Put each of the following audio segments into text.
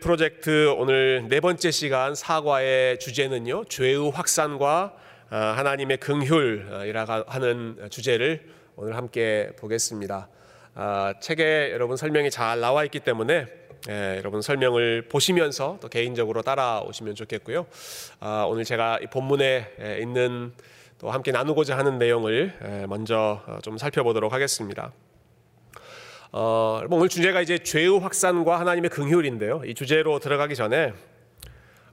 프로젝트 오늘 네 번째 시간 사과의 주제는요 죄의 확산과 아, 하나님의 긍휼이라 하는 주제를 오늘 함께 보겠습니다. 아, 책에 여러분 설명이 잘 나와 있기 때문에 예, 여러분 설명을 보시면서 또 개인적으로 따라오시면 좋겠고요. 아, 오늘 제가 본문에 있는 또 함께 나누고자 하는 내용을 먼저 어, 좀 살펴보도록 하겠습니다. 어, 오늘 주제가 이제 죄의 확산과 하나님의 긍휼인데요. 이 주제로 들어가기 전에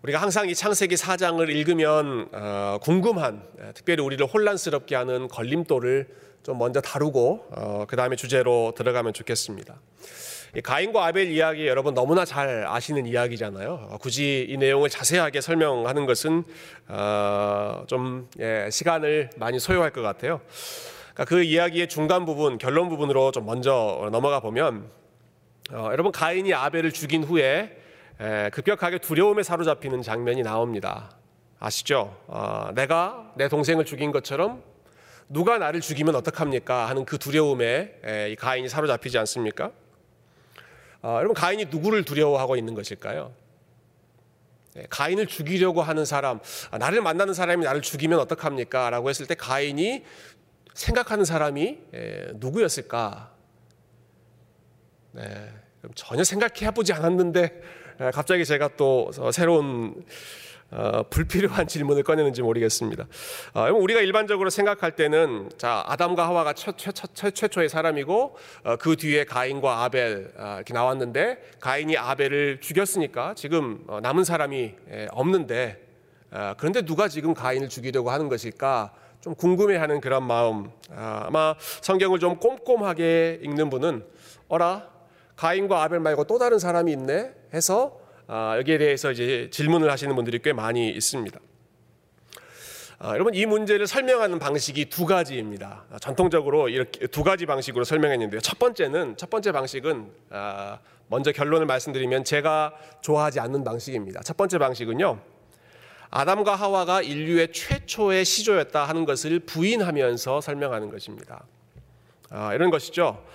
우리가 항상 이 창세기 4장을 읽으면 어, 궁금한, 예, 특별히 우리를 혼란스럽게 하는 걸림돌을 좀 먼저 다루고 어, 그 다음에 주제로 들어가면 좋겠습니다. 가인과 아벨 이야기 여러분 너무나 잘 아시는 이야기잖아요. 어, 굳이 이 내용을 자세하게 설명하는 것은 어, 좀 예, 시간을 많이 소요할 것 같아요. 그러니까 그 이야기의 중간 부분, 결론 부분으로 좀 먼저 넘어가 보면 어, 여러분 가인이 아벨을 죽인 후에 에, 급격하게 두려움에 사로잡히는 장면이 나옵니다. 아시죠? 어, 내가 내 동생을 죽인 것처럼 누가 나를 죽이면 어떡합니까? 하는 그 두려움에 에, 이 가인이 사로잡히지 않습니까? 어, 여러분 가인이 누구를 두려워하고 있는 것일까요? 네, 가인을 죽이려고 하는 사람, 아, 나를 만나는 사람이 나를 죽이면 어떡합니까? 라고 했을 때 가인이 생각하는 사람이 누구였을까? 네, 전혀 생각해 보지 않았는데 갑자기 제가 또 새로운 어, 불필요한 질문을 꺼내는지 모르겠습니다. 어, 우리가 일반적으로 생각할 때는 자 아담과 하와가 최, 최, 초의 사람이고 어, 그 뒤에 가인과 아벨 아, 이렇게 나왔는데 가인이 아벨을 죽였으니까 지금 어, 남은 사람이 없는데 아, 그런데 누가 지금 가인을 죽이려고 하는 것일까? 좀 궁금해하는 그런 마음. 아, 아마 성경을 좀 꼼꼼하게 읽는 분은 어라 가인과 아벨 말고 또 다른 사람이 있네 해서 아, 여기에 대해서 이제 질문을 하시는 분들이 꽤 많이 있습니다. 아, 여러분 이 문제를 설명하는 방식이 두 가지입니다. 전통적으로 이렇게 두 가지 방식으로 설명했는데요. 첫 번째는 첫 번째 방식은 먼저 결론을 말씀드리면 제가 좋아하지 않는 방식입니다. 첫 번째 방식은요. 아담과 하와가 인류의 최초의 시조였다 하는 것을 부인하면서 설명하는 것입니다. 아, 이런 것이죠.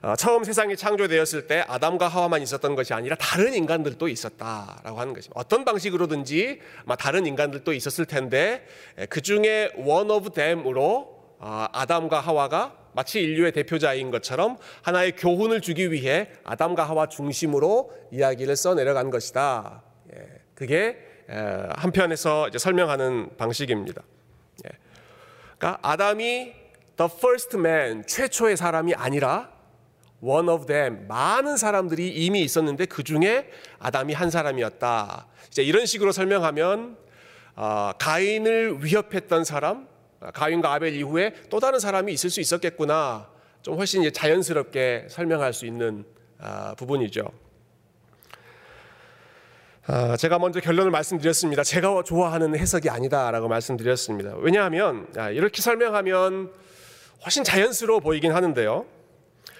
아, 처음 세상이 창조되었을 때 아담과 하와만 있었던 것이 아니라 다른 인간들도 있었다라고 하는 것입니다. 어떤 방식으로든지 다른 인간들도 있었을 텐데 그 중에 one of them으로 아, 아담과 하와가 마치 인류의 대표자인 것처럼 하나의 교훈을 주기 위해 아담과 하와 중심으로 이야기를 써 내려간 것이다. 예, 그게 한편에서 설명하는 방식입니다. 예. 그러니까 아담이 the first man 최초의 사람이 아니라 one of them 많은 사람들이 이미 있었는데 그 중에 아담이 한 사람이었다. 이제 이런 식으로 설명하면 어, 가인을 위협했던 사람, 가인과 아벨 이후에 또 다른 사람이 있을 수 있었겠구나. 좀 훨씬 자연스럽게 설명할 수 있는 어, 부분이죠. 아, 제가 먼저 결론을 말씀드렸습니다. 제가 좋아하는 해석이 아니다라고 말씀드렸습니다. 왜냐하면 아, 이렇게 설명하면 훨씬 자연스러워 보이긴 하는데요.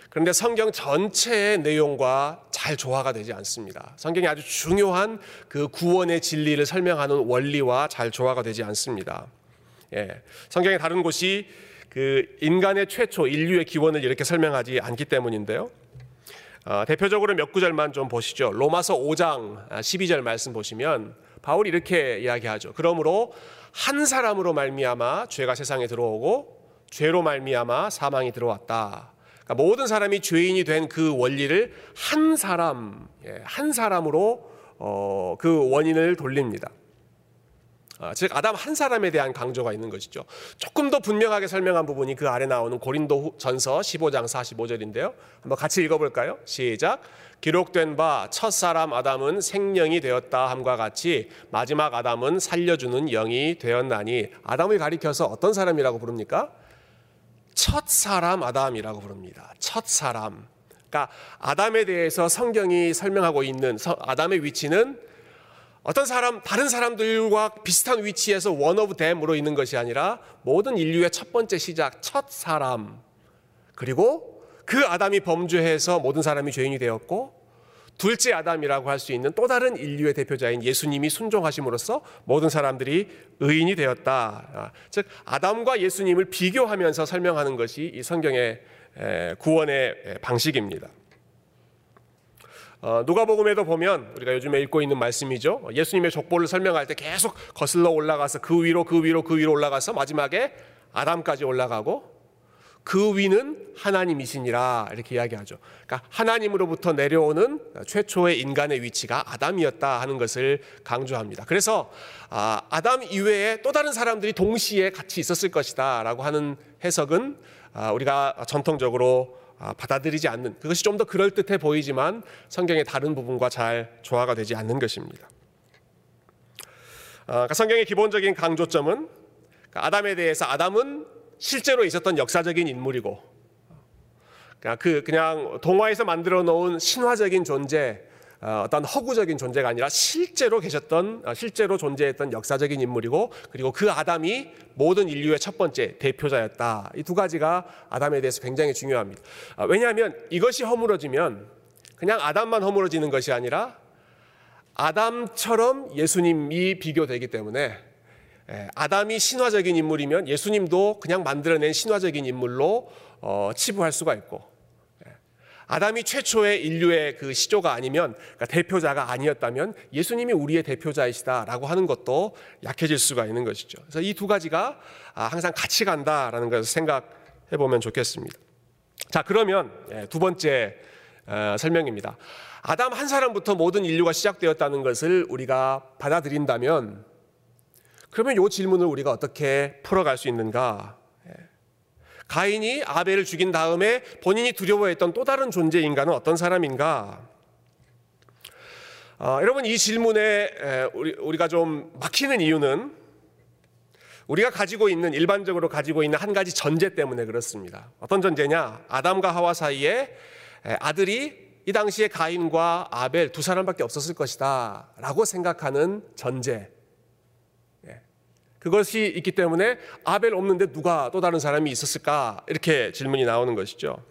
그런데 성경 전체의 내용과 잘 조화가 되지 않습니다. 성경이 아주 중요한 그 구원의 진리를 설명하는 원리와 잘 조화가 되지 않습니다. 예. 성경의 다른 곳이 그 인간의 최초 인류의 기원을 이렇게 설명하지 않기 때문인데요. 어, 대표적으로 몇 구절만 좀 보시죠. 로마서 5장 12절 아, 말씀 보시면 바울이 이렇게 이야기하죠. 그러므로 한 사람으로 말미암아 죄가 세상에 들어오고 죄로 말미암아 사망이 들어왔다. 그러니까 모든 사람이 죄인이 된 그 원리를 한 사람, 예, 한 사람으로 어, 그 원인을 돌립니다. 아, 즉 아담 한 사람에 대한 강조가 있는 것이죠. 조금 더 분명하게 설명한 부분이 그 아래 나오는 고린도 전서 15장 45절인데요. 한번 같이 읽어볼까요? 시작. 기록된 바 첫사람 아담은 생명이 되었다 함과 같이 마지막 아담은 살려주는 영이 되었나니 아담을 가리켜서 어떤 사람이라고 부릅니까? 첫사람 아담이라고 부릅니다. 첫사람. 그러니까 아담에 대해서 성경이 설명하고 있는 아담의 위치는 어떤 사람, 다른 사람들과 비슷한 위치에서 one of them으로 있는 것이 아니라 모든 인류의 첫 번째 시작, 첫 사람. 그리고 그 아담이 범죄해서 모든 사람이 죄인이 되었고 둘째 아담이라고 할 수 있는 또 다른 인류의 대표자인 예수님이 순종하심으로써 모든 사람들이 의인이 되었다. 아, 즉 아담과 예수님을 비교하면서 설명하는 것이 이 성경의 구원의 방식입니다. 어, 누가복음에도 보면 우리가 요즘에 읽고 있는 말씀이죠. 예수님의 족보를 설명할 때 계속 거슬러 올라가서 그 위로 그 위로 그 위로 올라가서 마지막에 아담까지 올라가고 그 위는 하나님이시니라 이렇게 이야기하죠. 그러니까 하나님으로부터 내려오는 최초의 인간의 위치가 아담이었다 하는 것을 강조합니다. 그래서 아, 아담 이외에 또 다른 사람들이 동시에 같이 있었을 것이다라고 하는 해석은 아, 우리가 전통적으로 아, 받아들이지 않는 그것이 좀 더 그럴 듯해 보이지만 성경의 다른 부분과 잘 조화가 되지 않는 것입니다. 그러니까 성경의 기본적인 강조점은 그러니까 아담에 대해서 아담은 실제로 있었던 역사적인 인물이고 그냥 그 그냥 동화에서 만들어 놓은 신화적인 존재 어떤 허구적인 존재가 아니라 실제로 계셨던 실제로 존재했던 역사적인 인물이고 그리고 그 아담이 모든 인류의 첫 번째 대표자였다. 이 두 가지가 아담에 대해서 굉장히 중요합니다. 왜냐하면 이것이 허물어지면 그냥 아담만 허물어지는 것이 아니라 아담처럼 예수님이 비교되기 때문에 아담이 신화적인 인물이면 예수님도 그냥 만들어낸 신화적인 인물로 치부할 수가 있고 아담이 최초의 인류의 그 시조가 아니면 그러니까 대표자가 아니었다면 예수님이 우리의 대표자이시다라고 하는 것도 약해질 수가 있는 것이죠. 그래서 이 두 가지가 아, 항상 같이 간다라는 것을 생각해 보면 좋겠습니다. 자 그러면 예, 두 번째 어, 설명입니다. 아담 한 사람부터 모든 인류가 시작되었다는 것을 우리가 받아들인다면 그러면 이 질문을 우리가 어떻게 풀어갈 수 있는가? 가인이 아벨을 죽인 다음에 본인이 두려워했던 또 다른 존재 인간은 어떤 사람인가? 어, 여러분 이 질문에 우리, 우리가 좀 막히는 이유는 우리가 가지고 있는 일반적으로 가지고 있는 한 가지 전제 때문에 그렇습니다. 어떤 전제냐? 아담과 하와 사이에 아들이 이 당시에 가인과 아벨 두 사람밖에 없었을 것이다라고 생각하는 전제. 그것이 있기 때문에 아벨 없는데 누가 또 다른 사람이 있었을까? 이렇게 질문이 나오는 것이죠.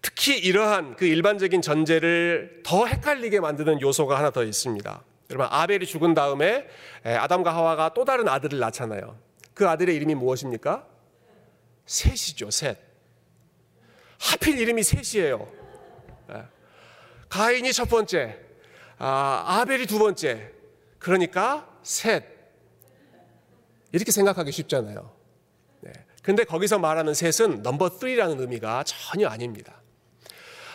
특히 이러한 그 일반적인 전제를 더 헷갈리게 만드는 요소가 하나 더 있습니다. 여러분, 아벨이 죽은 다음에 아담과 하와가 또 다른 아들을 낳잖아요. 그 아들의 이름이 무엇입니까? 셋이죠, 셋. 하필 이름이 셋이에요. 가인이 첫 번째, 아, 아벨이 두 번째. 그러니까 셋. 이렇게 생각하기 쉽잖아요. 네. 근데 거기서 말하는 셋은 넘버 3라는 의미가 전혀 아닙니다.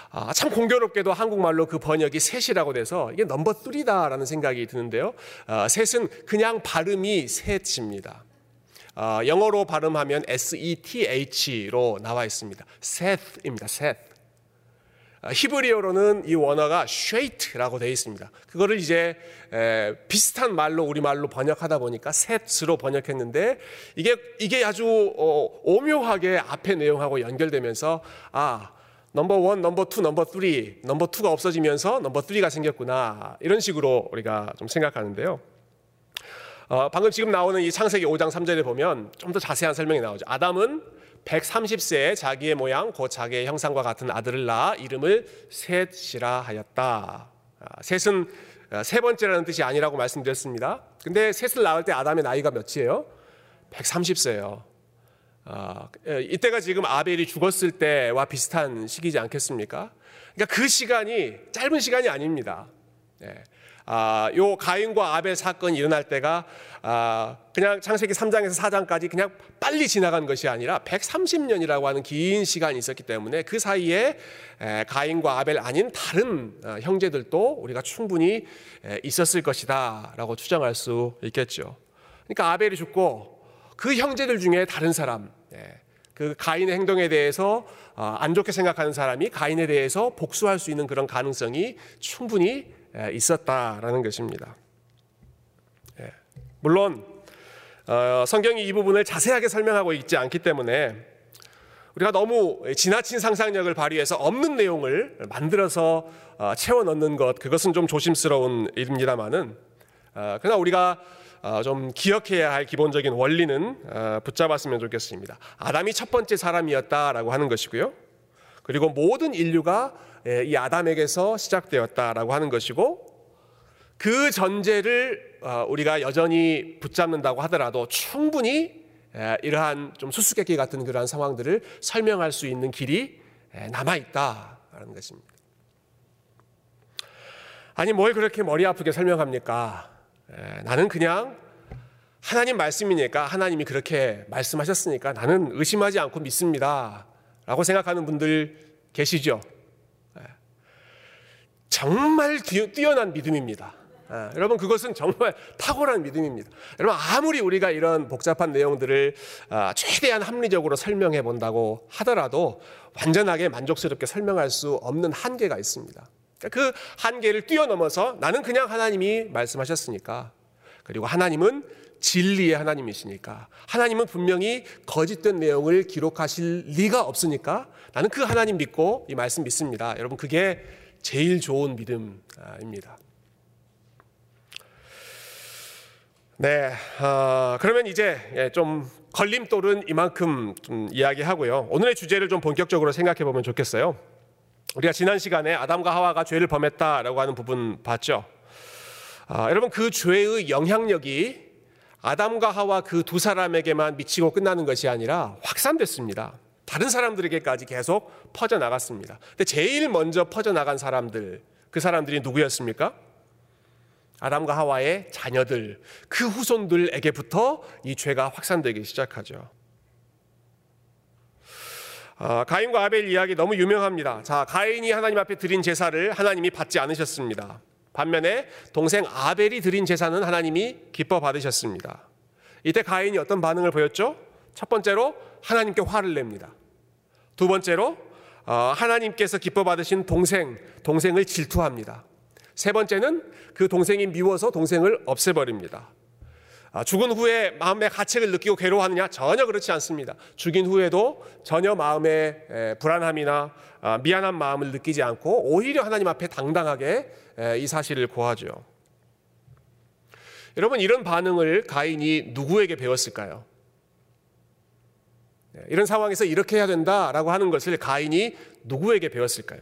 아, 참 공교롭게도 한국말로 그 번역이 셋이라고 돼서 이게 number 3다라는 생각이 드는데요. 아, 셋은 그냥 발음이 셋입니다. 아, 영어로 발음하면 S-E-T-H로 나와 있습니다. 셋입니다. 셋. 아, 히브리어로는 이 원어가 쉐이트라고 되어 있습니다. 그거를 이제 비슷한 말로 우리 말로 번역하다 보니까 셋으로 번역했는데 이게 이게 아주 어, 오묘하게 앞의 내용하고 연결되면서 아 number one, number two, number three, number two가 없어지면서 number three가 생겼구나 이런 식으로 우리가 좀 생각하는데요. 어, 방금 지금 나오는 이 창세기 5장 3절에 보면 좀 더 자세한 설명이 나오죠. 아담은 130세에 자기의 모양 곧 자기의 형상과 같은 아들을 낳아 이름을 셋이라 하였다. 아, 셋은 아, 세 번째라는 뜻이 아니라고 말씀드렸습니다. 근데 셋을 낳을 때 아담의 나이가 몇이에요? 130세예요. 아, 예, 이때가 지금 아벨이 죽었을 때와 비슷한 시기지 않겠습니까? 그러니까 그 시간이 짧은 시간이 아닙니다. 네. 아, 요 가인과 아벨 사건이 일어날 때가 아, 그냥 창세기 3장에서 4장까지 그냥 빨리 지나간 것이 아니라 130년이라고 하는 긴 시간이 있었기 때문에 그 사이에 에, 가인과 아벨 아닌 다른 어, 형제들도 우리가 충분히 에, 있었을 것이다라고 추정할 수 있겠죠. 그러니까 아벨이 죽고 그 형제들 중에 다른 사람, 예, 그 가인의 행동에 대해서 어, 안 좋게 생각하는 사람이 가인에 대해서 복수할 수 있는 그런 가능성이 충분히 있었다라는 것입니다. 예. 물론 어, 성경이 이 부분을 자세하게 설명하고 있지 않기 때문에 우리가 너무 지나친 상상력을 발휘해서 없는 내용을 만들어서 어, 채워 넣는 것 그것은 좀 조심스러운 일입니다만은 어, 그러나 우리가 좀 기억해야 할 기본적인 원리는 붙잡았으면 좋겠습니다. 아담이 첫 번째 사람이었다라고 하는 것이고요. 그리고 모든 인류가 예, 이 아담에게서 시작되었다라고 하는 것이고 그 전제를 어, 우리가 여전히 붙잡는다고 하더라도 충분히 예, 이러한 좀 수수께끼 같은 그러한 상황들을 설명할 수 있는 길이 예, 남아 있다라는 것입니다. 아니 뭘 그렇게 머리 아프게 설명합니까? 에, 나는 그냥 하나님 말씀이니까 하나님이 그렇게 말씀하셨으니까 나는 의심하지 않고 믿습니다. 라고 생각하는 분들 계시죠? 에, 정말 뛰어난 믿음입니다. 아, 여러분 그것은 정말 탁월한 믿음입니다. 여러분 아무리 우리가 이런 복잡한 내용들을 아, 최대한 합리적으로 설명해 본다고 하더라도 완전하게 만족스럽게 설명할 수 없는 한계가 있습니다. 그 한계를 뛰어넘어서 나는 그냥 하나님이 말씀하셨으니까 그리고 하나님은 진리의 하나님이시니까 하나님은 분명히 거짓된 내용을 기록하실 리가 없으니까 나는 그 하나님 믿고 이 말씀 믿습니다. 여러분 그게 제일 좋은 믿음입니다. 네, 어, 그러면 이제 예, 좀 걸림돌은 이만큼 좀 이야기하고요. 오늘의 주제를 좀 본격적으로 생각해 보면 좋겠어요. 우리가 지난 시간에 아담과 하와가 죄를 범했다라고 하는 부분 봤죠. 아, 여러분 그 죄의 영향력이 아담과 하와 그 두 사람에게만 미치고 끝나는 것이 아니라 확산됐습니다. 다른 사람들에게까지 계속 퍼져 나갔습니다. 근데 제일 먼저 퍼져 나간 사람들 그 사람들이 누구였습니까? 아담과 하와의 자녀들, 그 후손들에게부터 이 죄가 확산되기 시작하죠. 아, 가인과 아벨 이야기 너무 유명합니다. 자, 가인이 하나님 앞에 드린 제사를 하나님이 받지 않으셨습니다. 반면에 동생 아벨이 드린 제사는 하나님이 기뻐 받으셨습니다. 이때 가인이 어떤 반응을 보였죠? 첫 번째로 하나님께 화를 냅니다. 두 번째로 어, 하나님께서 기뻐 받으신 동생, 동생을 질투합니다. 세 번째는 그 동생이 미워서 동생을 없애버립니다. 아, 죽은 후에 마음의 가책을 느끼고 괴로워하느냐? 전혀 그렇지 않습니다. 죽인 후에도 전혀 마음의 불안함이나 아, 미안한 마음을 느끼지 않고 오히려 하나님 앞에 당당하게 이 사실을 고하죠. 여러분 이런 반응을 가인이 누구에게 배웠을까요? 네, 이런 상황에서 이렇게 해야 된다라고 하는 것을 가인이 누구에게 배웠을까요?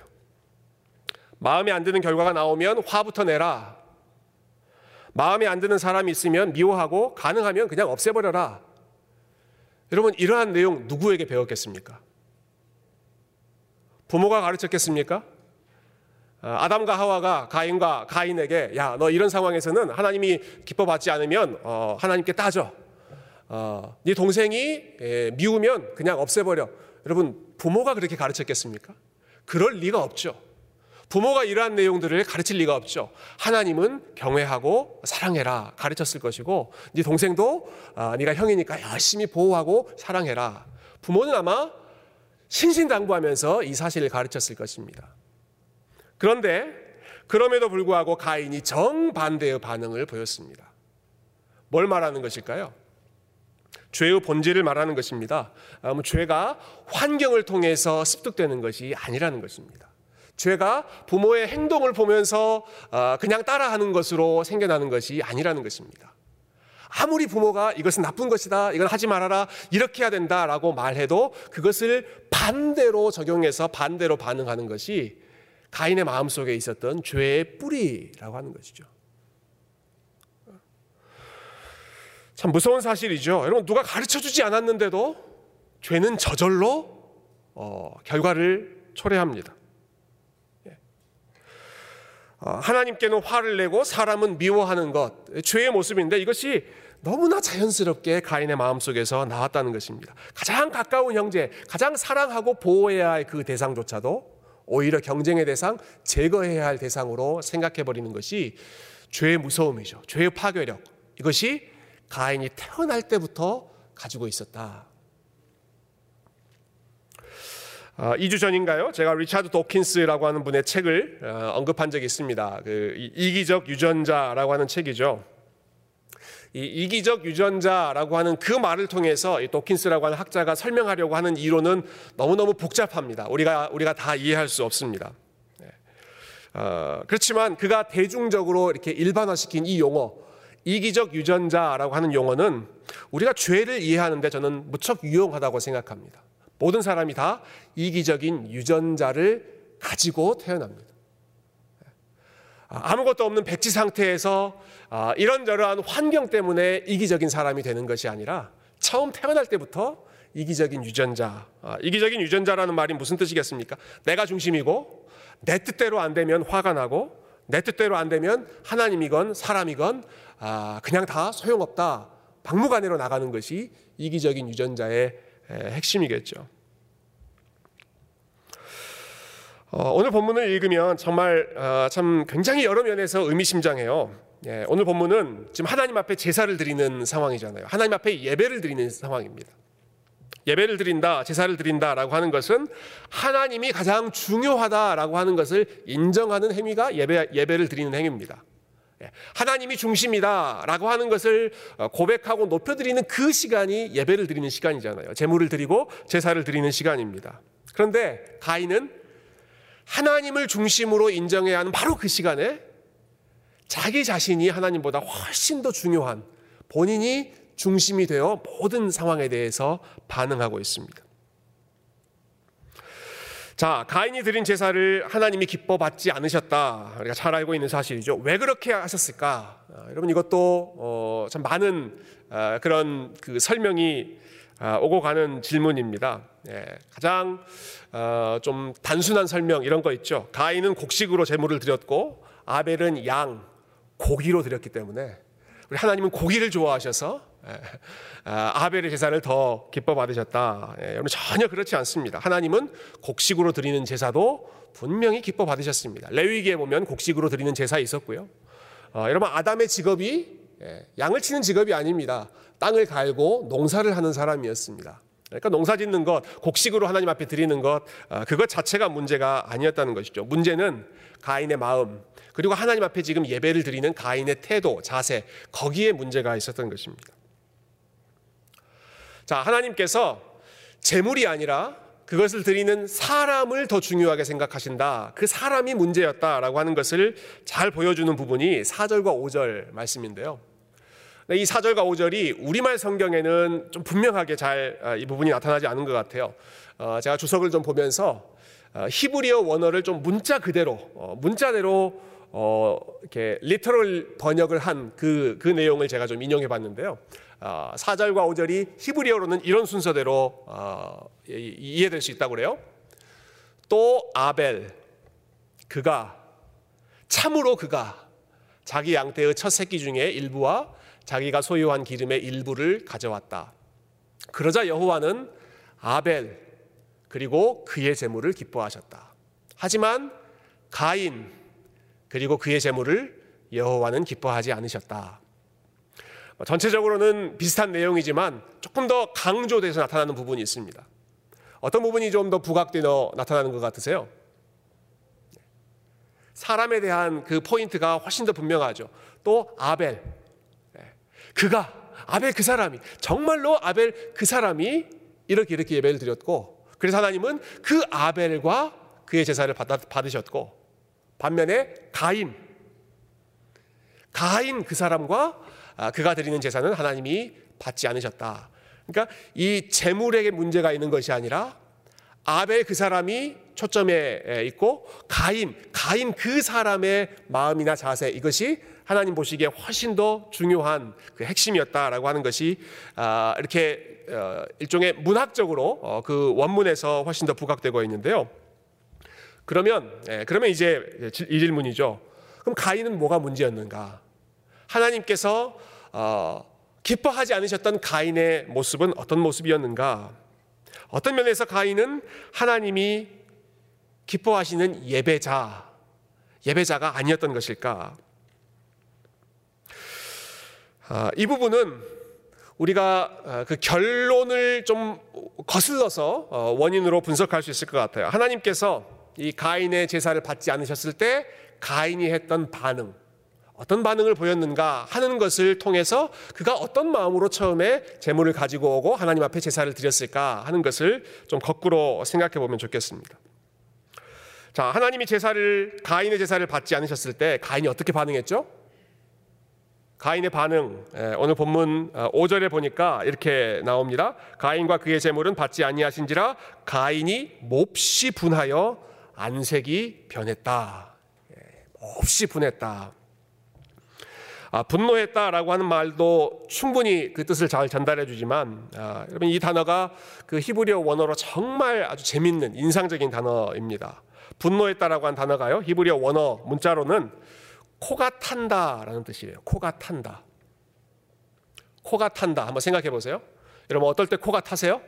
마음에 안 드는 결과가 나오면 화부터 내라. 마음에 안 드는 사람이 있으면 미워하고 가능하면 그냥 없애버려라. 여러분, 이러한 내용 누구에게 배웠겠습니까? 부모가 가르쳤겠습니까? 아, 아담과 하와가 가인과 가인에게 야, 너 이런 상황에서는 하나님이 기뻐받지 않으면 어, 하나님께 따져. 어, 네 동생이 예, 미우면 그냥 없애버려. 여러분, 부모가 그렇게 가르쳤겠습니까? 그럴 리가 없죠. 부모가 이러한 내용들을 가르칠 리가 없죠. 하나님은 경외하고 사랑해라 가르쳤을 것이고 네 동생도 아, 네가 형이니까 열심히 보호하고 사랑해라. 부모는 아마 신신당부하면서 이 사실을 가르쳤을 것입니다. 그런데 그럼에도 불구하고 가인이 정반대의 반응을 보였습니다. 뭘 말하는 것일까요? 죄의 본질을 말하는 것입니다. 아, 뭐 죄가 환경을 통해서 습득되는 것이 아니라는 것입니다. 죄가 부모의 행동을 보면서 어, 그냥 따라하는 것으로 생겨나는 것이 아니라는 것입니다. 아무리 부모가 이것은 나쁜 것이다, 이건 하지 말아라, 이렇게 해야 된다라고 말해도 그것을 반대로 적용해서 반대로 반응하는 것이 가인의 마음 속에 있었던 죄의 뿌리라고 하는 것이죠. 참 무서운 사실이죠. 여러분, 누가 가르쳐 주지 않았는데도 죄는 저절로 어, 결과를 초래합니다. 어, 하나님께는 화를 내고 사람은 미워하는 것, 죄의 모습인데 이것이 너무나 자연스럽게 가인의 마음속에서 나왔다는 것입니다. 가장 가까운 형제, 가장 사랑하고 보호해야 할 그 대상조차도 오히려 경쟁의 대상, 제거해야 할 대상으로 생각해 버리는 것이 죄의 무서움이죠. 죄의 파괴력. 이것이 가인이 태어날 때부터 가지고 있었다. 2주 어, 전인가요? 제가 리차드 도킨스라고 하는 분의 책을 어, 언급한 적이 있습니다. 그 이기적 유전자라고 하는 책이죠. 이 이기적 유전자라고 하는 그 말을 통해서 이 도킨스라고 하는 학자가 설명하려고 하는 이론은 너무너무 복잡합니다. 우리가 우리가 다 이해할 수 없습니다. 네. 어, 그렇지만 그가 대중적으로 이렇게 일반화시킨 이 용어 이기적 유전자라고 하는 용어는 우리가 죄를 이해하는데 저는 무척 유용하다고 생각합니다. 모든 사람이 다 이기적인 유전자를 가지고 태어납니다. 아무것도 없는 백지 상태에서 아, 이런저런 환경 때문에 이기적인 사람이 되는 것이 아니라 처음 태어날 때부터 이기적인 유전자. 아, 이기적인 유전자라는 말이 무슨 뜻이겠습니까? 내가 중심이고 내 뜻대로 안 되면 화가 나고 내 뜻대로 안 되면 하나님이건 사람이건 아, 그냥 다 소용없다. 박무간으로 나가는 것이 이기적인 유전자의 핵심이겠죠. 어, 오늘 본문을 읽으면 정말 어, 참 굉장히 여러 면에서 의미심장해요. 예, 오늘 본문은 지금 하나님 앞에 제사를 드리는 상황이잖아요. 하나님 앞에 예배를 드리는 상황입니다. 예배를 드린다, 제사를 드린다라고 하는 것은 하나님이 가장 중요하다라고 하는 것을 인정하는 행위가 예배, 예배를 드리는 행위입니다. 예, 하나님이 중심이다라고 하는 것을 어, 고백하고 높여드리는 그 시간이 예배를 드리는 시간이잖아요. 제물을 드리고 제사를 드리는 시간입니다. 그런데 가인은 하나님을 중심으로 인정해야 하는 바로 그 시간에 자기 자신이 하나님보다 훨씬 더 중요한 본인이 중심이 되어 모든 상황에 대해서 반응하고 있습니다. 자, 가인이 드린 제사를 하나님이 기뻐 받지 않으셨다. 우리가 잘 알고 있는 사실이죠. 왜 그렇게 하셨을까? 아, 여러분 이것도 어, 참 많은 아, 그런 그 설명이 아, 오고 가는 질문입니다. 예, 가장 어, 좀 단순한 설명 이런 거 있죠. 가인은 곡식으로 제물을 드렸고 아벨은 양, 고기로 드렸기 때문에 우리 하나님은 고기를 좋아하셔서 예, 아, 아벨의 제사를 더 기뻐 받으셨다. 예, 여러분 전혀 그렇지 않습니다. 하나님은 곡식으로 드리는 제사도 분명히 기뻐 받으셨습니다. 레위기에 보면 곡식으로 드리는 제사 있었고요. 어, 여러분 아담의 직업이 예, 양을 치는 직업이 아닙니다. 땅을 갈고 농사를 하는 사람이었습니다. 그러니까 농사 짓는 것, 곡식으로 하나님 앞에 드리는 것, 어, 그것 자체가 문제가 아니었다는 것이죠. 문제는 가인의 마음, 그리고 하나님 앞에 지금 예배를 드리는 가인의 태도, 자세, 거기에 문제가 있었던 것입니다. 자, 하나님께서 재물이 아니라 그것을 드리는 사람을 더 중요하게 생각하신다. 그 사람이 문제였다라고 하는 것을 잘 보여주는 부분이 4절과 5절 말씀인데요. 이 4절과 5절이 우리말 성경에는 좀 분명하게 잘이 아, 부분이 나타나지 않은 것 같아요. 어, 제가 주석을 좀 보면서 어, 히브리어 원어를 좀 문자 그대로 어, 문자대로 이렇게 리터럴 번역을 한 그그 그 내용을 제가 좀 인용해 봤는데요. 4절과 5절이 히브리어로는 이런 순서대로 이해될 수 있다고 그래요. 또 아벨 그가 참으로 그가 자기 양떼의 첫 새끼 중에 일부와 자기가 소유한 기름의 일부를 가져왔다. 그러자 여호와는 아벨 그리고 그의 재물을 기뻐하셨다. 하지만 가인 그리고 그의 재물을 여호와는 기뻐하지 않으셨다. 뭐 전체적으로는 비슷한 내용이지만 조금 더 강조돼서 나타나는 부분이 있습니다. 어떤 부분이 좀 더 부각되어 나타나는 것 같으세요? 사람에 대한 그 포인트가 훨씬 더 분명하죠. 또 아벨 그가 아벨 그 사람이 정말로 아벨 그 사람이 이렇게 이렇게 예배를 드렸고 그래서 하나님은 그 아벨과 그의 제사를 받으셨고 반면에 가인 가인 그 사람과 아, 그가 드리는 제사는 하나님이 받지 않으셨다. 그러니까 이 재물에게 문제가 있는 것이 아니라 아벨 그 사람이 초점에 있고 가인 가인 그 사람의 마음이나 자세 이것이 하나님 보시기에 훨씬 더 중요한 그 핵심이었다라고 하는 것이 아, 이렇게 어, 일종의 문학적으로 어, 그 원문에서 훨씬 더 부각되고 있는데요. 그러면 예, 그러면 이제 이 질문이죠. 그럼 가인은 뭐가 문제였는가? 하나님께서 어, 기뻐하지 않으셨던 가인의 모습은 어떤 모습이었는가? 어떤 면에서 가인은 하나님이 기뻐하시는 예배자, 예배자가 아니었던 것일까? 아, 이 부분은 우리가 아, 그 결론을 좀 거슬러서 어, 원인으로 분석할 수 있을 것 같아요. 하나님께서 이 가인의 제사를 받지 않으셨을 때 가인이 했던 반응, 어떤 반응을 보였는가 하는 것을 통해서 그가 어떤 마음으로 처음에 제물을 가지고 오고 하나님 앞에 제사를 드렸을까 하는 것을 좀 거꾸로 생각해 보면 좋겠습니다. 자, 하나님이 제사를 가인의 제사를 받지 않으셨을 때 가인이 어떻게 반응했죠? 가인의 반응 예, 오늘 본문 5절에 어, 보니까 이렇게 나옵니다. 가인과 그의 재물은 받지 아니하신지라 가인이 몹시 분하여 안색이 변했다. 예, 몹시 분했다. 아, 분노했다라고 하는 말도 충분히 그 뜻을 잘 전달해 주지만 아, 여러분 이 단어가 그 히브리어 원어로 정말 아주 재밌는 인상적인 단어입니다. 분노했다라고 한 단어가요. 히브리어 원어 문자로는 코가 탄다라는 뜻이에요. 코가 탄다. 코가 탄다. 한번 생각해 보세요. 여러분 어떨 때 코가 타세요?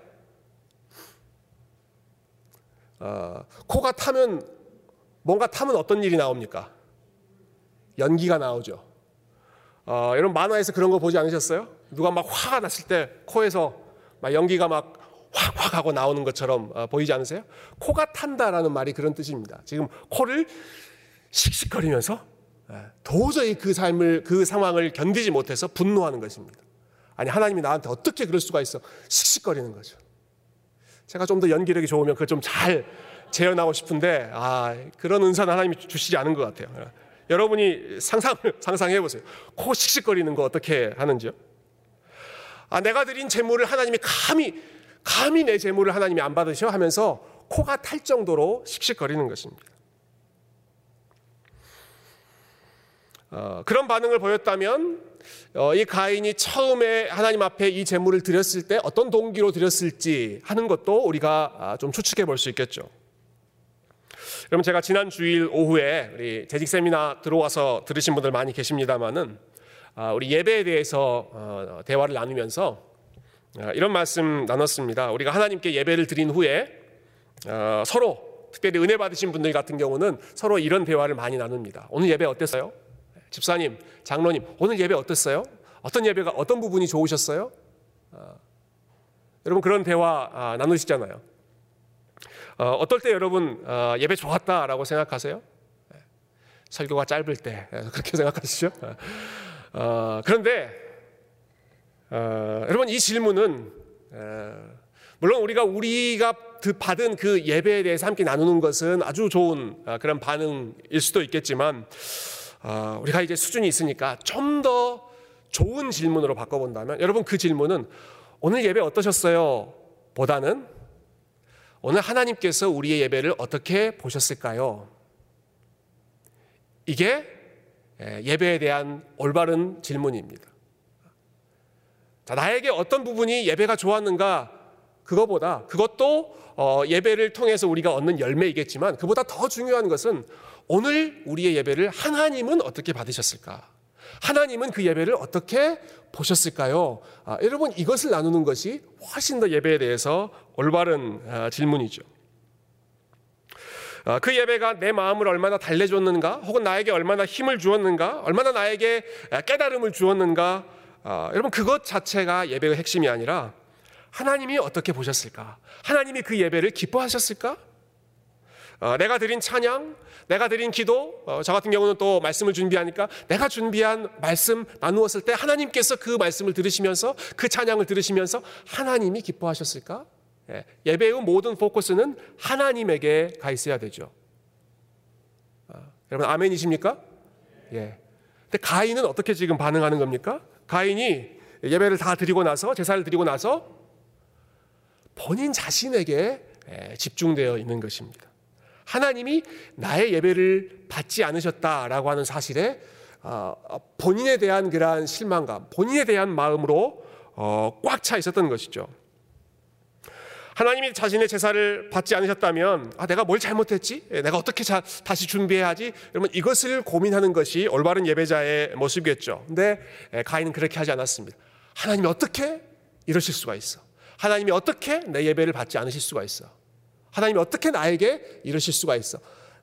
어, 코가 타면 뭔가 타면 어떤 일이 나옵니까? 연기가 나오죠. 어, 여러분 만화에서 그런 거 보지 않으셨어요? 누가 막 화가 났을 때 코에서 막 연기가 막 확확 하고 나오는 것처럼 어, 보이지 않으세요? 코가 탄다라는 말이 그런 뜻입니다. 지금 코를 씩씩거리면서 예, 도저히 그 삶을 그 상황을 견디지 못해서 분노하는 것입니다. 아니 하나님이 나한테 어떻게 그럴 수가 있어? 씩씩거리는 거죠. 제가 좀 더 연기력이 좋으면 그걸 좀 잘 재현하고 싶은데 아 그런 은사는 하나님이 주시지 않은 것 같아요. 예. 여러분이 상상 상상해 보세요. 코 씩씩거리는 거 어떻게 하는지요? 아 내가 드린 재물을 하나님이 감히 감히 내 재물을 하나님이 안 받으셔 하면서 코가 탈 정도로 씩씩거리는 것입니다. 어, 그런 반응을 보였다면 어, 이 가인이 처음에 하나님 앞에 이 제물을 드렸을 때 어떤 동기로 드렸을지 하는 것도 우리가 아, 좀 추측해 볼 수 있겠죠. 여러분 제가 지난 주일 오후에 우리 재직 세미나 들어와서 들으신 분들 많이 계십니다만은 아, 우리 예배에 대해서 어, 대화를 나누면서 아, 이런 말씀 나눴습니다. 우리가 하나님께 예배를 드린 후에 서로 특별히 은혜 받으신 분들 같은 경우는 서로 이런 대화를 많이 나눕니다. 오늘 예배 어땠어요? 집사님, 장로님, 오늘 예배 어땠어요? 어떤 예배가 어떤 부분이 좋으셨어요? 어, 여러분 그런 대화 아, 나누시잖아요. 어, 떨 때 여러분 어, 예배 좋았다라고 생각하세요? 네. 설교가 짧을 때 네, 그렇게 생각하시죠? 어, 그런데 어, 여러분 이 질문은 물론 우리가 우리가 받은 그 예배에 대해서 함께 나누는 것은 아주 좋은 그런 반응일 수도 있겠지만 아, 우리가 이제 수준이 있으니까 좀 더 좋은 질문으로 바꿔본다면 여러분 그 질문은 오늘 예배 어떠셨어요? 보다는 오늘 하나님께서 우리의 예배를 어떻게 보셨을까요? 이게 예, 예배에 대한 올바른 질문입니다. 자, 나에게 어떤 부분이 예배가 좋았는가? 그거보다 그것도 어, 예배를 통해서 우리가 얻는 열매이겠지만 그보다 더 중요한 것은 오늘 우리의 예배를 하나님은 어떻게 받으셨을까? 하나님은 그 예배를 어떻게 보셨을까요? 아, 여러분 이것을 나누는 것이 훨씬 더 예배에 대해서 올바른 아, 질문이죠. 아, 그 예배가 내 마음을 얼마나 달래줬는가, 혹은 나에게 얼마나 힘을 주었는가, 얼마나 나에게 깨달음을 주었는가, 아, 여러분 그것 자체가 예배의 핵심이 아니라 하나님이 어떻게 보셨을까? 하나님이 그 예배를 기뻐하셨을까? 어, 내가 드린 찬양, 내가 드린 기도, 어, 저 같은 경우는 또 말씀을 준비하니까 내가 준비한 말씀 나누었을 때 하나님께서 그 말씀을 들으시면서 그 찬양을 들으시면서 하나님이 기뻐하셨을까? 예, 예배의 모든 포커스는 하나님에게 가 있어야 되죠. 어, 여러분 아멘이십니까? 예. 근데 가인은 어떻게 지금 반응하는 겁니까? 가인이 예배를 다 드리고 나서 제사를 드리고 나서 본인 자신에게 예, 집중되어 있는 것입니다. 하나님이 나의 예배를 받지 않으셨다라고 하는 사실에 어, 본인에 대한 그러한 실망감, 본인에 대한 마음으로 어, 꽉차 있었던 것이죠. 하나님이 자신의 제사를 받지 않으셨다면 아, 내가 뭘 잘못했지? 예, 내가 어떻게 자, 다시 준비해야지? 여러분 이것을 고민하는 것이 올바른 예배자의 모습이겠죠. 근데 예, 가인은 그렇게 하지 않았습니다. 하나님이 어떻게 이러실 수가 있어? 하나님이 어떻게 내 예배를 받지 않으실 수가 있어? 하나님이 어떻게 나에게 이러실 수가 있어?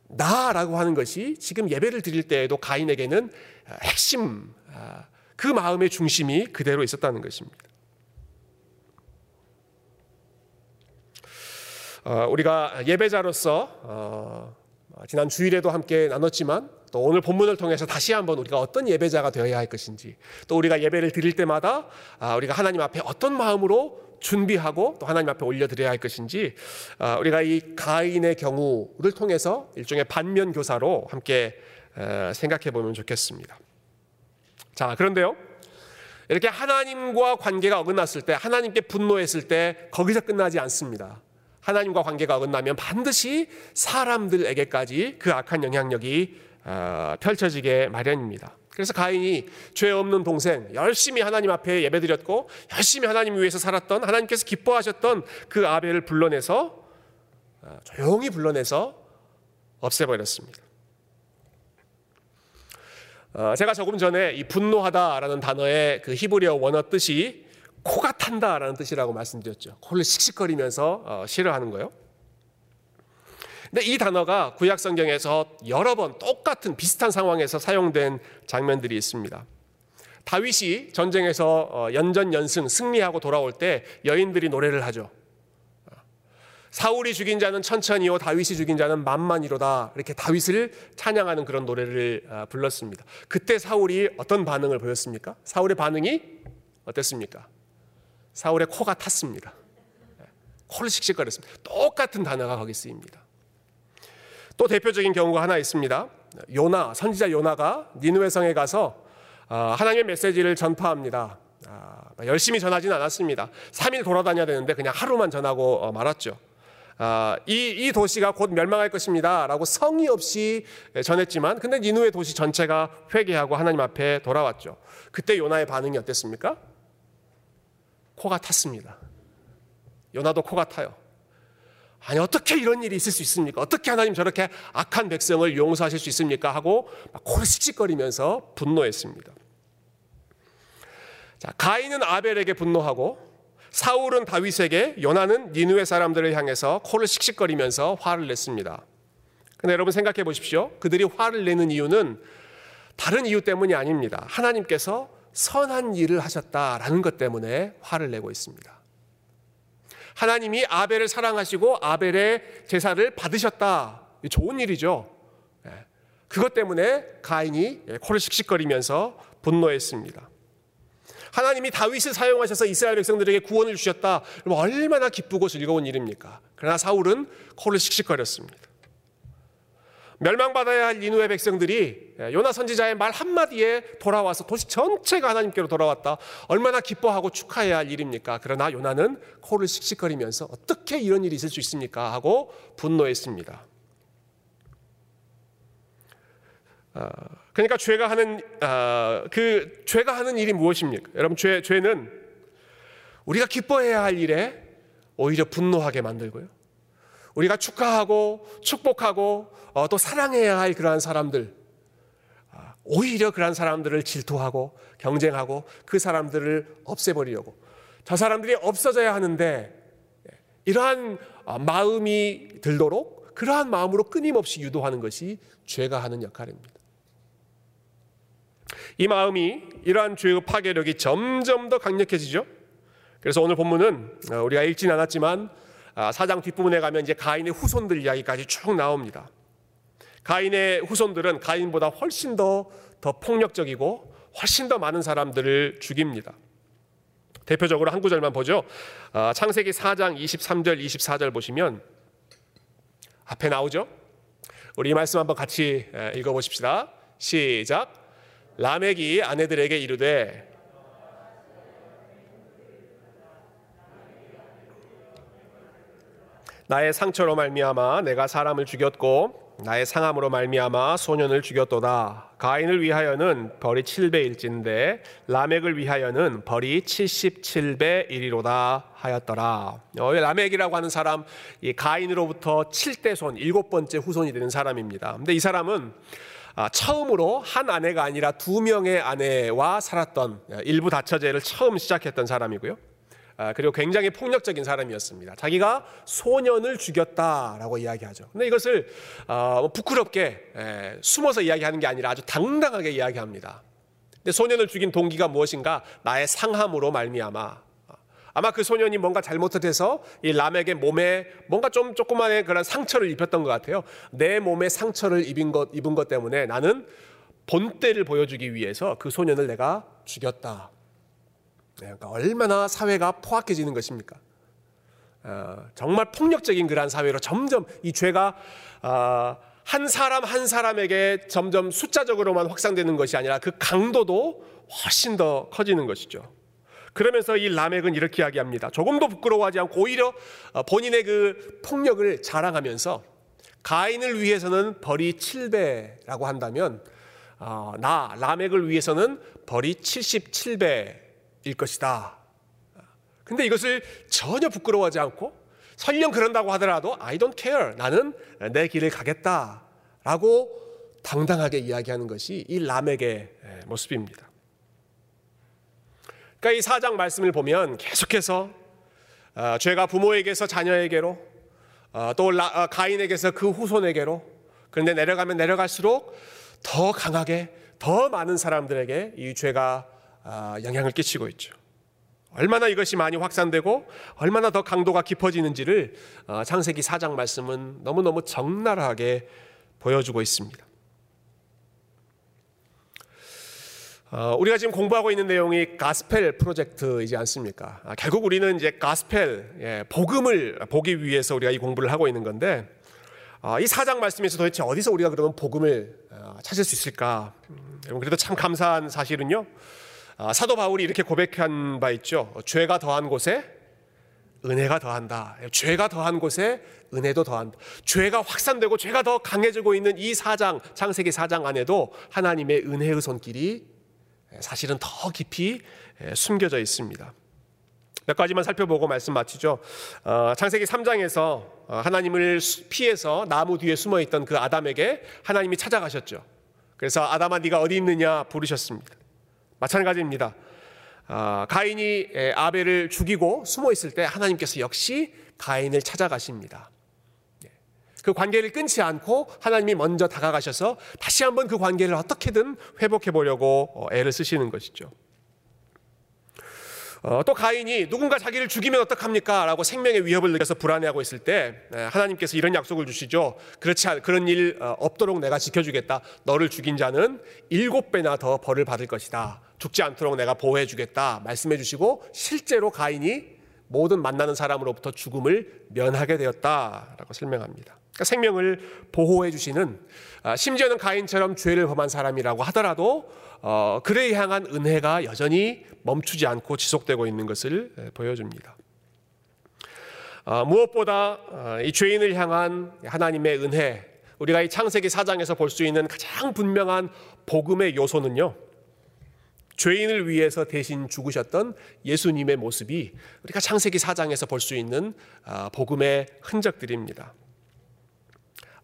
나라고 하는 것이 지금 예배를 드릴 때에도 가인에게는 핵심, 아, 그 마음의 중심이 그대로 있었다는 것입니다. 어, 우리가 예배자로서 어, 지난 주일에도 함께 나눴지만 또 오늘 본문을 통해서 다시 한번 우리가 어떤 예배자가 되어야 할 것인지 또 우리가 예배를 드릴 때마다 아, 우리가 하나님 앞에 어떤 마음으로 준비하고 또 하나님 앞에 올려드려야 할 것인지 아, 우리가 이 가인의 경우를 통해서 일종의 반면 교사로 함께 생각해 보면 좋겠습니다. 자, 그런데요. 이렇게 하나님과 관계가 어긋났을 때, 하나님께 분노했을 때 거기서 끝나지 않습니다. 하나님과 관계가 어긋나면 반드시 사람들에게까지 그 악한 영향력이 아, 펼쳐지게 마련입니다. 그래서 가인이 죄 없는 동생, 열심히 하나님 앞에 예배드렸고, 열심히 하나님 위해서 살았던, 하나님께서 기뻐하셨던 그 아벨을 불러내서, 아, 조용히 불러내서 없애버렸습니다. 어, 제가 조금 전에 이 분노하다라는 단어의 그 히브리어 원어 뜻이 코가 탄다라는 뜻이라고 말씀드렸죠. 코를 씩씩거리면서 어, 싫어하는 거요. 근데 이 단어가 구약 성경에서 여러 번 똑같은 비슷한 상황에서 사용된 장면들이 있습니다. 다윗이 전쟁에서 어, 연전 연승 승리하고 돌아올 때 여인들이 노래를 하죠. 사울이 죽인 자는 천천히요 다윗이 죽인 자는 만만이로다 이렇게 다윗을 찬양하는 그런 노래를 아, 불렀습니다. 그때 사울이 어떤 반응을 보였습니까? 사울의 반응이 어땠습니까? 사울의 코가 탔습니다. 코를 씩씩거렸습니다. 똑같은 단어가 거기 쓰입니다. 또 대표적인 경우가 하나 있습니다. 요나 선지자 요나가 니누웨 성에 가서 아, 하나님의 메시지를 전파합니다. 아, 열심히 전하지는 않았습니다. 3일 돌아다녀야 되는데 그냥 하루만 전하고 어, 말았죠. 아, 이, 이 도시가 곧 멸망할 것입니다. 라고 성의 없이 전했지만, 근데 니누의 도시 전체가 회개하고 하나님 앞에 돌아왔죠. 그때 요나의 반응이 어땠습니까? 코가 탔습니다. 요나도 코가 타요. 아니, 어떻게 이런 일이 있을 수 있습니까? 어떻게 하나님 저렇게 악한 백성을 용서하실 수 있습니까? 하고 코를 씩씩거리면서 분노했습니다. 자, 가인은 아벨에게 분노하고 사울은 다윗에게 요나는 니누의 사람들을 향해서 코를 씩씩거리면서 화를 냈습니다. 근데 여러분 생각해 보십시오. 그들이 화를 내는 이유는 다른 이유 때문이 아닙니다. 하나님께서 선한 일을 하셨다라는 것 때문에 화를 내고 있습니다. 하나님이 아벨을 사랑하시고 아벨의 제사를 받으셨다. 좋은 일이죠. 예. 그것 때문에 가인이 코를 씩씩거리면서 분노했습니다. 하나님이 다윗을 사용하셔서 이스라엘 백성들에게 구원을 주셨다. 얼마나 기쁘고 즐거운 일입니까? 그러나 사울은 코를 씩씩거렸습니다. 멸망받아야 할 니누의 백성들이 요나 선지자의 말 한마디에 돌아와서 도시 전체가 하나님께로 돌아왔다. 얼마나 기뻐하고 축하해야 할 일입니까? 그러나 요나는 코를 씩씩거리면서 어떻게 이런 일이 있을 수 있습니까? 하고 분노했습니다. 아, 그러니까 죄가 하는 아, 그 죄가 하는 일이 무엇입니까? 여러분 죄 죄는 우리가 기뻐해야 할 일에 오히려 분노하게 만들고요. 우리가 축하하고 축복하고 어, 또 사랑해야 할 그러한 사람들 아, 오히려 그러한 사람들을 질투하고 경쟁하고 그 사람들을 없애버리려고 저 사람들이 없어져야 하는데 예, 이러한 마음이 들도록 그러한 마음으로 끊임없이 유도하는 것이 죄가 하는 역할입니다. 이 마음이 이러한 죄의 파괴력이 점점 더 강력해지죠. 그래서 오늘 본문은 어, 우리가 읽진 않았지만 아, 사장 뒷부분에 가면 이제 가인의 후손들 이야기까지 쭉 나옵니다. 가인의 후손들은 가인보다 훨씬 더, 더 폭력적이고 훨씬 더 많은 사람들을 죽입니다. 대표적으로 한 구절만 보죠. 아, 창세기 4장 23절, 24절 보시면 앞에 나오죠. 우리 이 말씀 한번 같이 읽어보십시다. 시작. 라멕이 아내들에게 이르되 나의 상처로 말미암아 내가 사람을 죽였고 나의 상함으로 말미암아 소년을 죽였도다. 가인을 위하여는 벌이 7배일진데 라멕을 위하여는 벌이 77배 1이로다 하였더라. 어, 라멕이라고 하는 사람 이 가인으로부터 7대 손 일곱 번째 후손이 되는 사람입니다. 근데 이 사람은 아, 처음으로 한 아내가 아니라 두 명의 아내와 살았던 일부 다처제를 처음 시작했던 사람이고요. 아, 그리고 굉장히 폭력적인 사람이었습니다. 자기가 소년을 죽였다라고 이야기하죠. 근데 이것을 어, 뭐 부끄럽게 숨어서 이야기하는 게 아니라 아주 당당하게 이야기합니다. 근데 소년을 죽인 동기가 무엇인가? 나의 상함으로 말미암아 아마 그 소년이 뭔가 잘못해서 이 람에게 몸에 뭔가 좀 조그만의 그런 상처를 입혔던 것 같아요. 내 몸에 상처를 입은 것, 입은 것 때문에 나는 본때를 보여주기 위해서 그 소년을 내가 죽였다. 네, 그러니까 얼마나 사회가 포악해지는 것입니까? 어, 정말 폭력적인 그러한 사회로 점점 이 죄가 어, 한 사람 한 사람에게 점점 숫자적으로만 확산되는 것이 아니라 그 강도도 훨씬 더 커지는 것이죠. 그러면서 이 라멕은 이렇게 이야기합니다. 조금도 부끄러워하지 않고 오히려 어, 본인의 그 폭력을 자랑하면서 가인을 위해서는 벌이 7배라고 한다면 어, 나 라멕을 위해서는 벌이 77배일 것이다. 근데 이것을 전혀 부끄러워하지 않고 설령 그런다고 하더라도 I don't care. 나는 내 길을 가겠다 라고 당당하게 이야기하는 것이 이 람에게 모습입니다. 그러니까 이 사장 말씀을 보면 계속해서 어, 죄가 부모에게서 자녀에게로 어, 또 라, 어, 가인에게서 그 후손에게로 그런데 내려가면 내려갈수록 더 강하게 더 많은 사람들에게 이 죄가 아, 영향을 끼치고 있죠. 얼마나 이것이 많이 확산되고 얼마나 더 강도가 깊어지는지를 어, 창세기 4장 말씀은 너무너무 적나라하게 보여주고 있습니다. 어, 우리가 지금 공부하고 있는 내용이 가스펠 프로젝트이지 않습니까? 아, 결국 우리는 이제 가스펠 예, 복음을 보기 위해서 우리가 이 공부를 하고 있는 건데 아, 이 사장 말씀에서 도대체 어디서 우리가 그러면 복음을 어, 찾을 수 있을까? 음, 그래도 참 감사한 사실은요. 아, 사도 바울이 이렇게 고백한 바 있죠. 죄가 더한 곳에 은혜가 더한다. 죄가 더한 곳에 은혜도 더한다. 죄가 확산되고 죄가 더 강해지고 있는 이 사장, 창세기 사장 안에도 하나님의 은혜의 손길이 사실은 더 깊이 숨겨져 있습니다. 몇 가지만 살펴보고 말씀 마치죠. 어, 창세기 3장에서 어, 하나님을 피해서 나무 뒤에 숨어 있던 그 아담에게 하나님이 찾아가셨죠. 그래서 아담아 네가 어디 있느냐 부르셨습니다. 마찬가지입니다. 어, 가인이 아벨을 죽이고 숨어 있을 때 하나님께서 역시 가인을 찾아가십니다. 그 관계를 끊지 않고 하나님이 먼저 다가가셔서 다시 한번 그 관계를 어떻게든 회복해 보려고 어, 애를 쓰시는 것이죠. 어, 또 가인이 누군가 자기를 죽이면 어떡합니까? 라고 생명의 위협을 느껴서 불안해하고 있을 때 하나님께서 이런 약속을 주시죠. 그렇지 않, 그런 일 어, 없도록 내가 지켜주겠다. 너를 죽인 자는 일곱 배나 더 벌을 받을 것이다. 죽지 않도록 내가 보호해 주겠다. 말씀해 주시고 실제로 가인이 모든 만나는 사람으로부터 죽음을 면하게 되었다라고 설명합니다. 그러니까 생명을 보호해 주시는 아, 심지어는 가인처럼 죄를 범한 사람이라고 하더라도 어, 그를 향한 은혜가 여전히 멈추지 않고 지속되고 있는 것을 보여줍니다. 어, 무엇보다 어, 이 죄인을 향한 하나님의 은혜, 우리가 이 창세기 4장에서 볼 수 있는 가장 분명한 복음의 요소는요. 죄인을 위해서 대신 죽으셨던 예수님의 모습이 우리가 창세기 4장에서 볼 수 있는 복음의 흔적들입니다.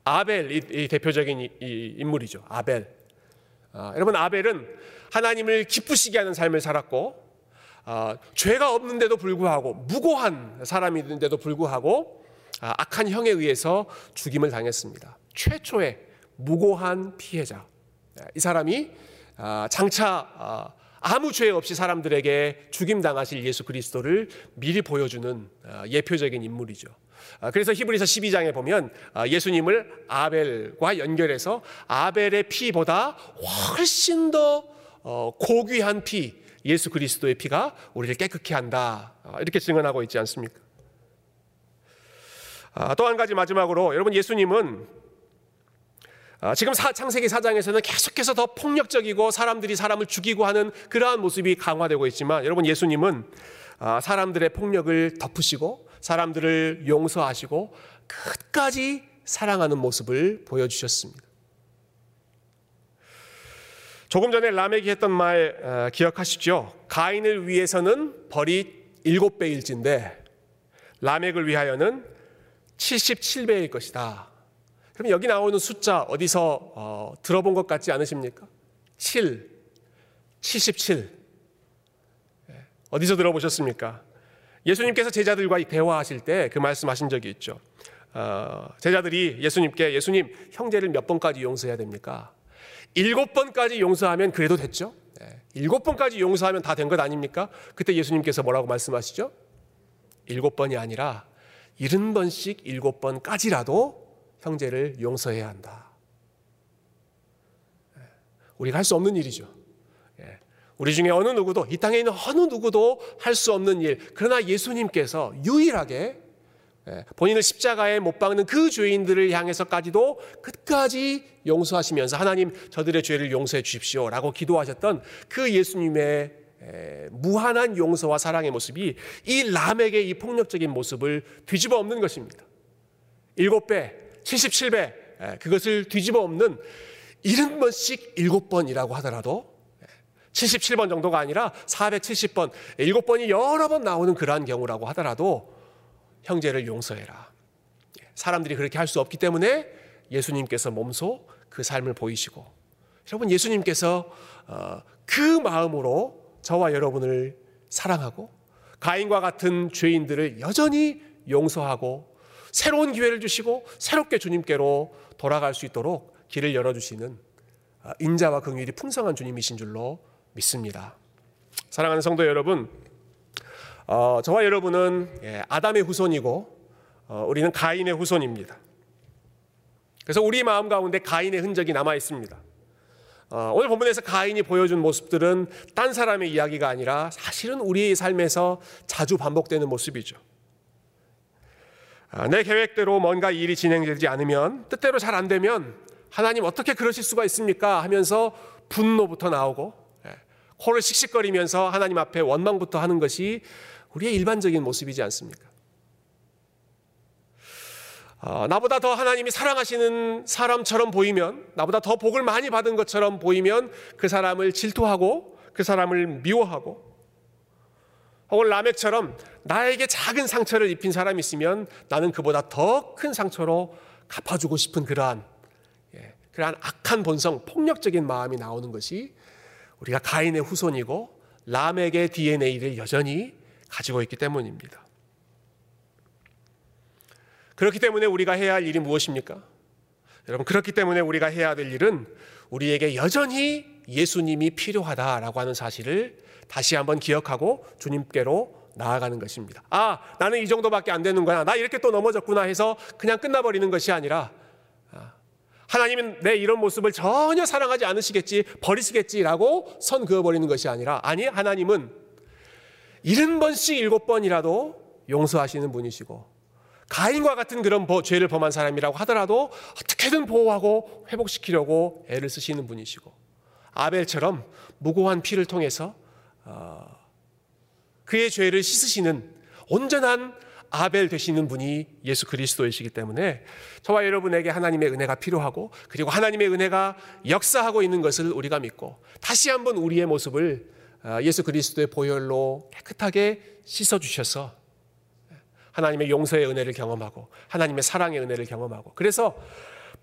아벨 이, 대표적인 이, 인물이죠. 아벨. 아, 여러분 아벨은 하나님을 기쁘시게 하는 삶을 살았고 아, 죄가 없는데도 불구하고 무고한 사람인데도 불구하고 아, 악한 형에 의해서 죽임을 당했습니다. 최초의 무고한 피해자. 이 사람이 아, 장차 아, 아무 죄 없이 사람들에게 죽임 당하실 예수 그리스도를 미리 보여주는 아, 예표적인 인물이죠. 아, 그래서 히브리서 12장에 보면 아, 예수님을 아벨과 연결해서 아벨의 피보다 훨씬 더 어, 고귀한 피, 예수 그리스도의 피가 우리를 깨끗게 한다. 아, 이렇게 증언하고 있지 않습니까? 또 한 가지 마지막으로 여러분 예수님은 지금 창세기 4장에서는 계속해서 더 폭력적이고 사람들이 사람을 죽이고 하는 그러한 모습이 강화되고 있지만 여러분 예수님은 사람들의 폭력을 덮으시고 사람들을 용서하시고 끝까지 사랑하는 모습을 보여주셨습니다. 조금 전에 라멕이 했던 말 어, 기억하시죠? 가인을 위해서는 벌이 일곱 배일진데 라멕을 위하여는 77배일 것이다. 그럼 여기 나오는 숫자 어디서 어, 들어본 것 같지 않으십니까? 7, 77. 어디서 들어보셨습니까? 예수님께서 제자들과 대화하실 때 그 말씀하신 적이 있죠. 어, 제자들이 예수님께 예수님 형제를 몇 번까지 용서해야 됩니까? 일곱 번까지 용서하면 그래도 됐죠. 네. 일곱 번까지 용서하면 다 된 것 아닙니까? 그때 예수님께서 뭐라고 말씀하시죠? 일곱 번이 아니라 일흔 번씩 일곱 번까지라도 형제를 용서해야 한다. 네. 우리가 할 수 없는 일이죠. 우리 중에 어느 누구도 이 땅에 있는 어느 누구도 할 수 없는 일. 그러나 예수님께서 유일하게 예, 본인을 십자가에 못 박는 그 죄인들을 향해서까지도 끝까지 용서하시면서 하나님 저들의 죄를 용서해 주십시오라고 기도하셨던 그 예수님의 예, 무한한 용서와 사랑의 모습이 이 람에게 이 폭력적인 모습을 뒤집어 엎는 것입니다. 일곱 배, 77배 예, 그것을 뒤집어 엎는 70번씩 일곱 번이라고 하더라도 77번 정도가 아니라 470번, 7번이 여러 번 나오는 그러한 경우라고 하더라도 형제를 용서해라. 사람들이 그렇게 할 수 없기 때문에 예수님께서 몸소 그 삶을 보이시고 여러분 예수님께서 어, 그 마음으로 저와 여러분을 사랑하고 가인과 같은 죄인들을 여전히 용서하고 새로운 기회를 주시고 새롭게 주님께로 돌아갈 수 있도록 길을 열어주시는 어, 인자와 긍휼이 풍성한 주님이신 줄로 믿습니다. 사랑하는 성도 여러분, 어, 저와 여러분은 예, 아담의 후손이고 어, 우리는 가인의 후손입니다. 그래서 우리 마음 가운데 가인의 흔적이 남아 있습니다. 어, 오늘 본문에서 가인이 보여준 모습들은 딴 사람의 이야기가 아니라 사실은 우리의 삶에서 자주 반복되는 모습이죠. 아, 내 계획대로 뭔가 일이 진행되지 않으면 뜻대로 잘 안 되면 하나님 어떻게 그러실 수가 있습니까? 하면서 분노부터 나오고 예, 코를 씩씩거리면서 하나님 앞에 원망부터 하는 것이 우리의 일반적인 모습이지 않습니까? 어, 나보다 더 하나님이 사랑하시는 사람처럼 보이면, 나보다 더 복을 많이 받은 것처럼 보이면 그 사람을 질투하고 그 사람을 미워하고, 혹은 라멕처럼 나에게 작은 상처를 입힌 사람이 있으면 나는 그보다 더 큰 상처로 갚아주고 싶은 그러한, 예, 그러한 악한 본성, 폭력적인 마음이 나오는 것이 우리가 가인의 후손이고 라멕의 DNA를 여전히 가지고 있기 때문입니다. 그렇기 때문에 우리가 해야 할 일이 무엇입니까? 여러분, 그렇기 때문에 우리가 해야 될 일은 우리에게 여전히 예수님이 필요하다라고 하는 사실을 다시 한번 기억하고 주님께로 나아가는 것입니다. 아, 나는 이 정도밖에 안 되는 거야. 나 이렇게 또 넘어졌구나 해서 그냥 끝나버리는 것이 아니라 아, 하나님은 내 이런 모습을 전혀 사랑하지 않으시겠지, 버리시겠지라고 선 그어버리는 것이 아니라 아니, 하나님은 일흔 번씩 일곱 번이라도 용서하시는 분이시고 가인과 같은 그런 죄를 범한 사람이라고 하더라도 어떻게든 보호하고 회복시키려고 애를 쓰시는 분이시고 아벨처럼 무고한 피를 통해서 어, 그의 죄를 씻으시는 온전한 아벨 되시는 분이 예수 그리스도이시기 때문에 저와 여러분에게 하나님의 은혜가 필요하고 그리고 하나님의 은혜가 역사하고 있는 것을 우리가 믿고 다시 한번 우리의 모습을 어, 예수 그리스도의 보혈로 깨끗하게 씻어 주셔서 하나님의 용서의 은혜를 경험하고 하나님의 사랑의 은혜를 경험하고 그래서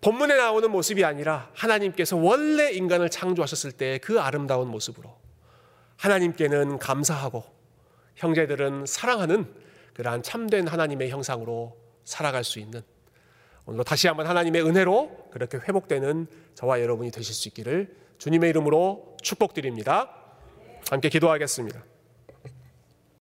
본문에 나오는 모습이 아니라 하나님께서 원래 인간을 창조하셨을 때 그 아름다운 모습으로 하나님께는 감사하고 형제들은 사랑하는 그러한 참된 하나님의 형상으로 살아갈 수 있는 오늘도 다시 한번 하나님의 은혜로 그렇게 회복되는 저와 여러분이 되실 수 있기를 주님의 이름으로 축복드립니다. 함께 기도하겠습니다.